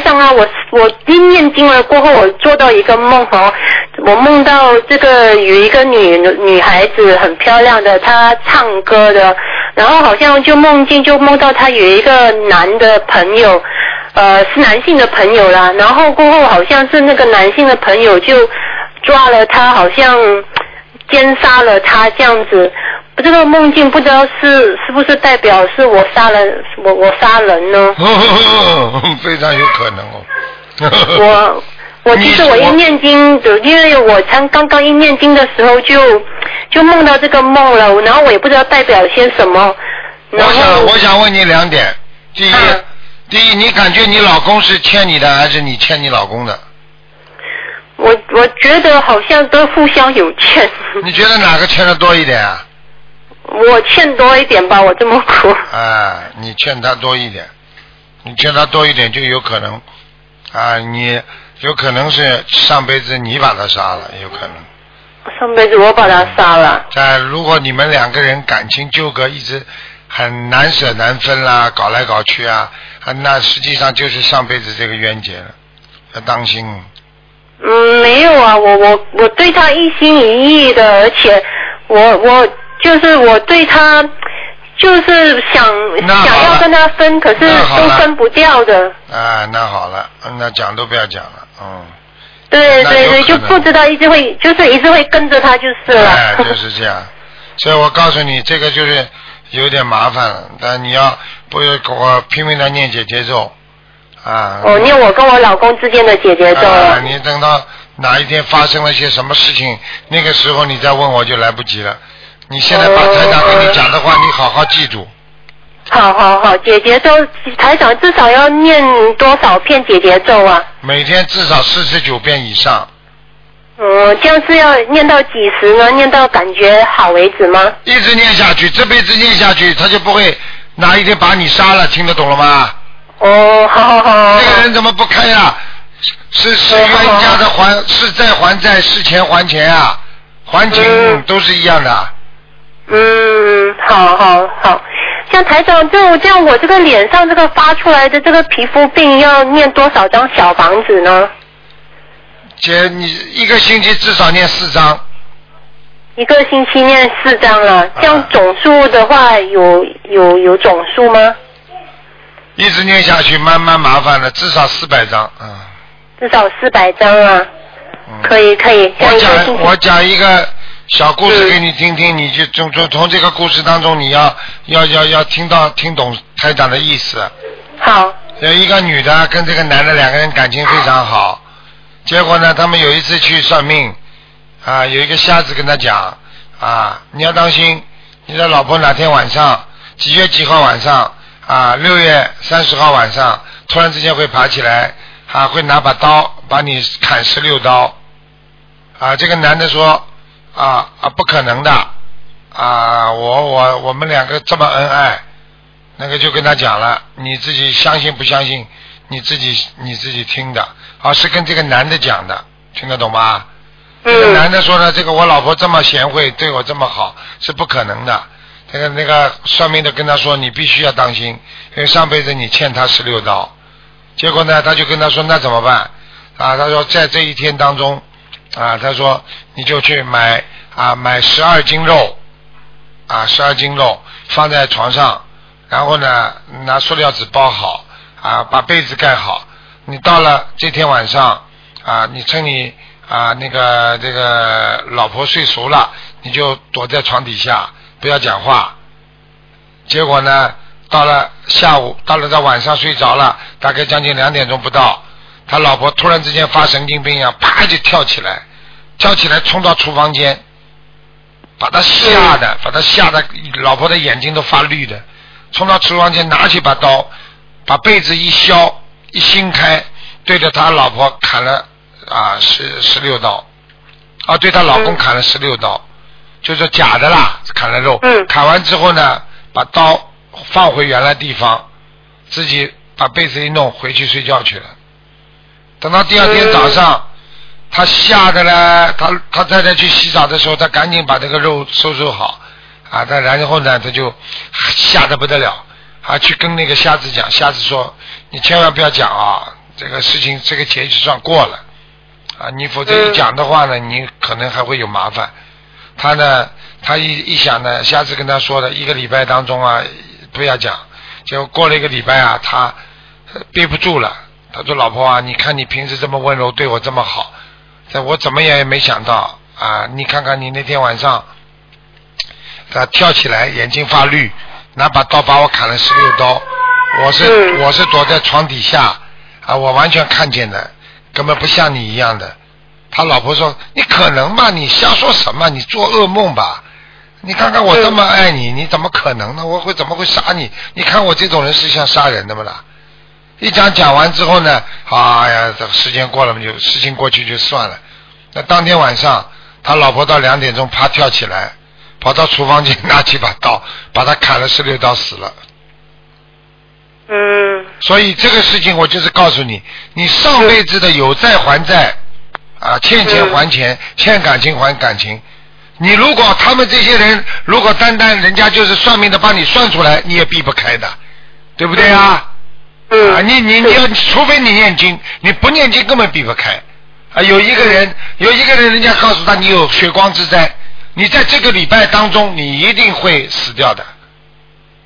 上啊，我我一念经了过后，我做到一个梦哦，我梦到这个有一个女女孩子很漂亮的，她唱歌的，然后好像就梦境就梦到她有一个男的朋友，呃，是男性的朋友啦，然后过后好像是那个男性的朋友就抓了她，好像奸杀了她这样子。这个梦境不知道是是不是代表是我杀人，我我杀人呢？非常有可能哦。我我其实我一念经的，因为我才刚刚一念经的时候就就梦到这个梦了，然后我也不知道代表些什么。我想我想问你两点，第一，第一，你感觉你老公是欠你的，还是你欠你老公的？我我觉得好像都互相有欠。你觉得哪个欠的多一点啊？我欠多一点吧，我这么苦。啊，你欠他多一点，你欠他多一点就有可能，啊，你有可能是上辈子你把他杀了，有可能。上辈子我把他杀了。在如果你们两个人感情纠葛一直很难舍难分啦，搞来搞去啊，那实际上就是上辈子这个冤结了，要当心。嗯，没有啊，我我我对他一心一意的，而且我我。就是我对他，就是想想要跟他分，可是都分不掉的。啊，那好了，那讲都不要讲了，嗯。对对对，就不知道一直会，就是一直会跟着他就是了。哎，就是这样。所以我告诉你，这个就是有点麻烦了，但你要不要我拼命的念姐姐咒啊？哦，念我跟我老公之间的姐姐咒。啊，你等到哪一天发生了些什么事情，那个时候你再问我就来不及了。你现在把台长跟你讲的话，你好好记住。好好好，姐姐咒，台长至少要念多少遍姐姐咒啊？每天至少四十九遍以上。嗯，这样是要念到几时呢？念到感觉好为止吗？一直念下去，这辈子念下去，他就不会哪一天把你杀了，听得懂了吗？哦，好好好。这个人怎么不开呀？是是冤家的还，是债还债，是钱还钱啊，还情都是一样的。嗯，好好好，像台长，就这样，我这个脸上这个发出来的这个皮肤病，要念多少张小房子呢？姐，你一个星期至少念四张。一个星期念四张了，这样总数的话，有有有总数吗？一直念下去，慢慢麻烦了，至少四百张，嗯。至少四百张啊，可以可以。我讲我讲一个。小故事给你听听，你就从从从这个故事当中，你要要要要听到听懂台长的意思。好。有一个女的跟这个男的两个人感情非常好，结果呢，他们有一次去算命，啊，有一个瞎子跟他讲，啊，你要当心，你的老婆哪天晚上几月几号晚上啊，六月三十号晚上突然之间会爬起来，啊，会拿把刀把你砍十六刀，啊，这个男的说。啊啊，不可能的啊！我我我们两个这么恩爱，那个就跟他讲了，你自己相信不相信？你自己你自己听的，啊，是跟这个男的讲的，听得懂吗？这个男的说呢，这个我老婆这么贤惠，对我这么好，是不可能的。那个那个算命的跟他说，你必须要当心，因为上辈子你欠他十六刀。结果呢，他就跟他说，那怎么办？啊，他说在这一天当中。啊，他说你就去买啊，买十二斤肉，啊，十二斤肉放在床上，然后呢拿塑料纸包好，啊，把被子盖好。你到了这天晚上，啊，你趁你啊那个这个老婆睡熟了，你就躲在床底下，不要讲话。结果呢，到了下午，到了在晚上睡着了，大概将近两点钟不到。他老婆突然之间发神经病一样，啪就跳起来，跳起来冲到厨房间，把他吓得，把他吓得，老婆的眼睛都发绿的，冲到厨房间拿起把刀，把被子一削一掀开，对着他老婆砍了啊十十六刀，啊对他老公砍了十六刀，就是假的啦，砍了肉，砍完之后呢，把刀放回原来地方，自己把被子一弄，回去睡觉去了。等到第二天早上，他吓得呢，他他太太去洗澡的时候，他赶紧把这个肉收拾好，啊，他然后呢，他就吓得不得了，啊，去跟那个瞎子讲，瞎子说，你千万不要讲啊，这个事情这个节就算过了啊，你否则一讲的话呢，你可能还会有麻烦。他呢，他一一想呢，瞎子跟他说的一个礼拜当中啊，不要讲。结果过了一个礼拜啊，他憋不住了。他说：“老婆啊，你看你平时这么温柔，对我这么好，这我怎么也没想到啊！你看看你那天晚上，他跳起来，眼睛发绿，拿把刀把我砍了十六刀。我是我是躲在床底下啊，我完全看见的，根本不像你一样的。”他老婆说：“你可能吗？你瞎说什么？你做噩梦吧？你看看我这么爱你，你怎么可能呢？我会怎么会杀你？你看我这种人是像杀人的吗啦？”一讲讲完之后呢，哎呀，这时间过了嘛，就事情过去就算了。那当天晚上，他老婆到两点钟啪跳起来，跑到厨房间拿起把刀，把他砍了十六刀死了。嗯。所以这个事情我就是告诉你，你上辈子的有债还债。啊，欠钱还钱，欠感情还感情。你如果他们这些人，如果单单人家就是算命的帮你算出来，你也避不开的，对不对啊？嗯。啊，你你你要，除非你念经，你不念经根本避不开。啊，有一个人，有一个人，人家告诉他你有血光之灾，你在这个礼拜当中，你一定会死掉的。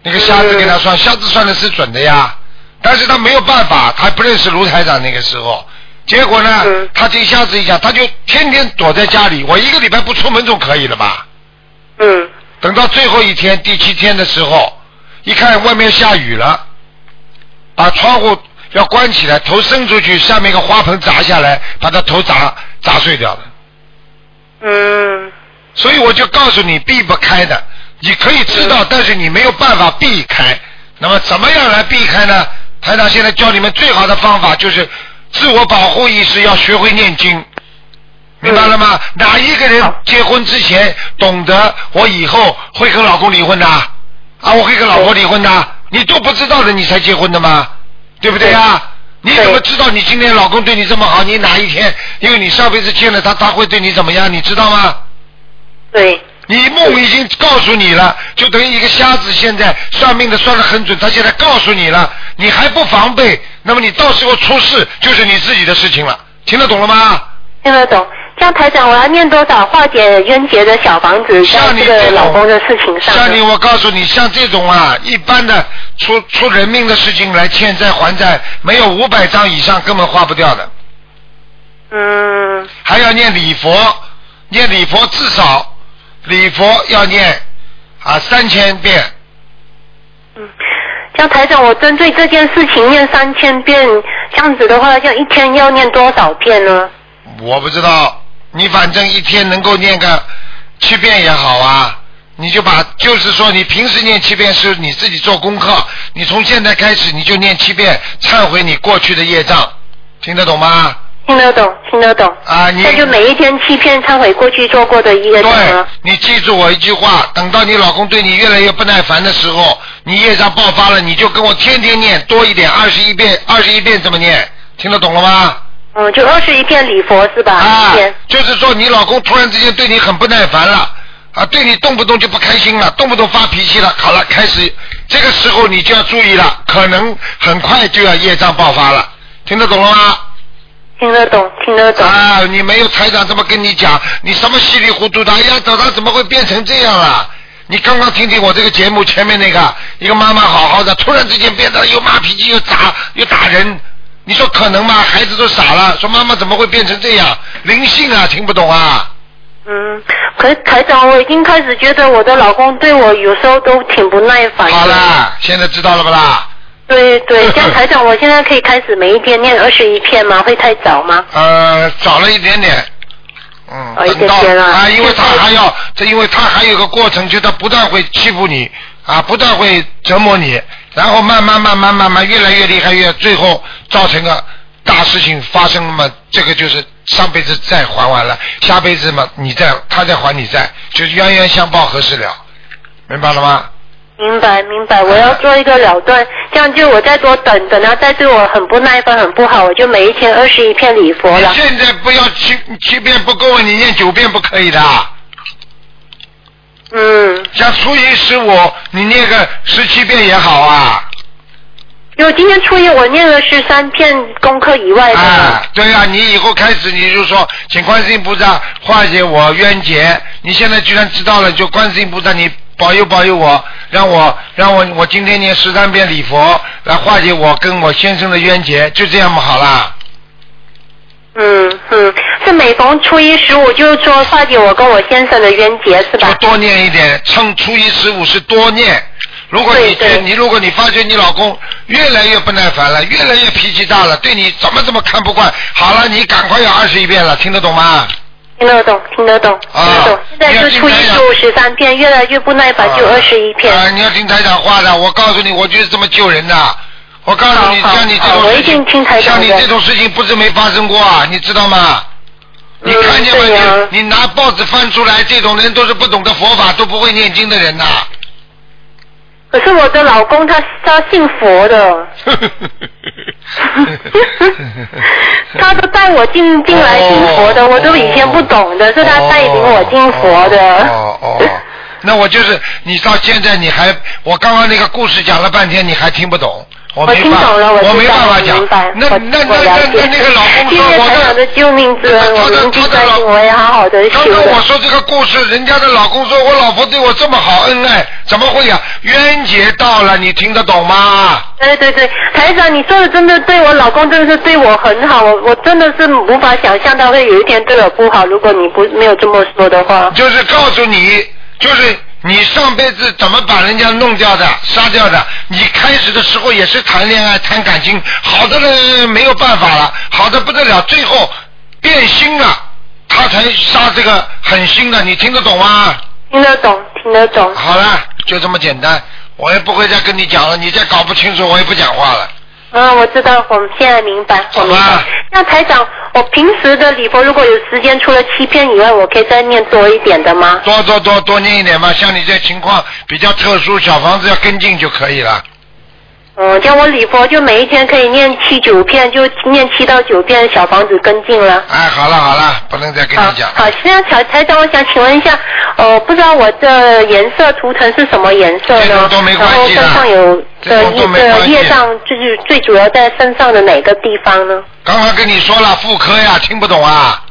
那个瞎子给他算，瞎子算的是准的呀，但是他没有办法，他不认识卢台长那个时候。结果呢？他这一下子一讲，他就天天躲在家里。我一个礼拜不出门总可以了吧？嗯。等到最后一天，第七天的时候，一看外面下雨了，把窗户要关起来，头伸出去，下面一个花盆砸下来，把他头砸砸碎掉了。嗯。所以我就告诉你，避不开的，你可以知道，但是你没有办法避开。那么怎么样来避开呢？台长现在教你们最好的方法就是。自我保护意识要学会念经，明白了吗？哪一个人结婚之前懂得我以后会跟老公离婚的？啊，我会跟老婆离婚的，你都不知道的，你才结婚的吗？对不对呀？你怎么知道你今天老公对你这么好？你哪一天因为你上辈子欠了他，他会对你怎么样？你知道吗？对。你梦已经告诉你了，就等于一个瞎子现在算命的算得很准，他现在告诉你了，你还不防备，那么你到时候出事就是你自己的事情了。听得懂了吗？听得懂。像台长，我要念多少化解冤结的小房子，像这个老公的事情上。像你，我告诉你，像这种啊，一般的出出人命的事情来欠债还债，没有五百张以上根本花不掉的。嗯。还要念礼佛，念礼佛至少。礼佛要念啊三千遍。嗯，像台长，我针对这件事情念三千遍，这样子的话，像一天要念多少遍呢？我不知道，你反正一天能够念个七遍也好啊。你就把，就是说你平时念七遍是你自己做功课，你从现在开始你就念七遍，忏悔你过去的业障，听得懂吗？听得懂，听得懂。啊，你那就每一天七遍忏悔过去做过的业障对，你记住我一句话，等到你老公对你越来越不耐烦的时候，你业障爆发了，你就跟我天天念多一点，二十一遍，二十一遍怎么念？听得懂了吗？嗯，就二十一片礼佛是吧？啊，就是说你老公突然之间对你很不耐烦了，啊，对你动不动就不开心了，动不动发脾气了，好了，开始这个时候你就要注意了，可能很快就要业障爆发了，听得懂了吗？听得懂，听得懂。啊，你没有财长这么跟你讲，你什么稀里糊涂的？哎呀，早上怎么会变成这样了？你刚刚听听我这个节目前面那个一个妈妈好好的，突然之间变得又骂脾气又砸又打人，你说可能吗？孩子都傻了，说妈妈怎么会变成这样？灵性啊，听不懂啊。嗯，可是台长，我已经开始觉得我的老公对我有时候都挺不耐烦。好啦，现在知道了不啦？对对，像台长，我现在可以开始每一天念二十一片吗？会太早吗？呃，早了一点点，嗯，等到啊，因为他还要，这因为他还有个过程，就他不断会欺负你啊，不断会折磨你，然后慢慢慢慢慢慢越来越厉害，越最后造成个大事情发生了嘛，这个就是上辈子债还完了，下辈子嘛你再他再还你债，就是冤冤相报何时了，明白了吗？明白明白，我要做一个了断，这样就我再多等等他再对我很不耐烦很不好，我就每一天二十一片礼佛了。现在不要七七遍不够，你念九遍不可以的。嗯。像初一十五，你念个十七遍也好啊。因为今天初一我念了十三片功课以外的。啊，对呀、你以后开始你就说，请观世音菩萨化解我冤结。你现在居然知道了，就观世音菩萨，你保佑保佑我，让我让我我今天念十三遍礼佛来化解我跟我先生的冤结，就这样嘛，好啦。嗯嗯，是每逢初一十五，就是说化解我跟我先生的冤结，是吧？就多念一点，趁初一十五是多念。如果你觉你如果你发觉你老公越来越不耐烦了，越来越脾气大了，对你怎么怎么看不惯，好了，你赶快要二十一遍了，听得懂吗？听得懂，听得懂，听啊得懂。现在就初一十五十三片，越来越不耐烦，就二十一片。啊，你要听台长话的，我告诉你，我就是这么救人的。我告诉你，像你这种事情像你这种事情不是没发生过啊，你知道吗？你嗯看见吗？你你拿报纸翻出来，这种人都是不懂得佛法，都不会念经的人呐。可是我的老公他他信佛的，他都带我进进来信佛的，哦我都以前不懂的，是他带领我进佛的。哦哦哦，那我就是你到现在你还，我刚刚那个故事讲了半天，你还听不懂。我我没办听懂了，我没办法讲。那那那那那那个老公说我台长的救命之恩，我他的铭记他的老在心，我也好好的刚。刚我说这个故事，人家的老公说我老婆对我这么好恩爱，怎么会呀、冤结到了，你听得懂吗？对对对，台长，你说的真的对我老公真的是对我很好，我我真的是无法想象他会有一天对我不好。如果你不没有这么说的话，就是告诉你，就是你上辈子怎么把人家弄掉的、杀掉的。你开始的时候也是谈恋爱、谈感情，好的人没有办法了，好的不得了，最后变心了，他才杀这个狠心的，你听得懂吗？听得懂，听得懂。好了，就这么简单，我也不会再跟你讲了，你再搞不清楚，我也不讲话了。嗯，我知道，我们现在明白，我明好吧白。那台长，我平时的礼佛如果有时间，除了七篇以外，我可以再念多一点的吗？多多多多念一点嘛，像你这情况比较特殊，小房子要跟进就可以了。嗯，叫我礼佛就每一天可以念七九片，就念七到九片小房子跟进了。哎，好了好了，不能再跟你讲。好，现在台台长，我想请问一下，呃，不知道我的颜色图腾是什么颜色呢这种？都没关系的然后身上有的这种都没的业障，就是最主要在身上的哪个地方呢？刚刚跟你说了妇科呀，听不懂啊？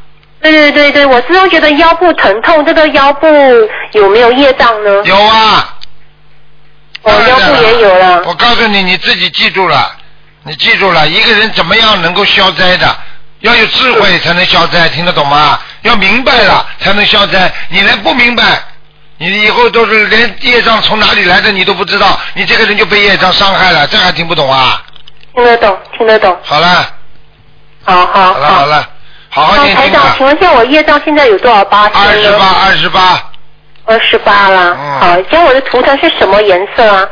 对对对对，我始终觉得腰部疼痛，这个腰部有没有业障呢？有啊。我腰部也有了。我告诉你，你自己记住了，你记住了，一个人怎么样能够消灾的？要有智慧才能消灾，听得懂吗？要明白了才能消灾。你连不明白，你以后都是连业障从哪里来的你都不知道，你这个人就被业障伤害了，这还听不懂啊？听得懂，听得懂。好了，好好好了，好了，好好那台长，念经吧请。问一下，我业障现在有多少八？二十八，二十八，二十八了。嗯好，像我的图腾是什么颜色啊？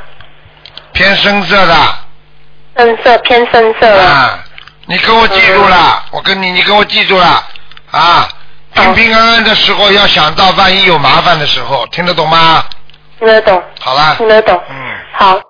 偏深色的。深色偏深色了。啊，你跟我记住嗯了，我跟你，你跟我记住了啊！平平安安的时候要想到万一有麻烦的时候，听得懂吗？听得懂，好了，听得懂。嗯。好。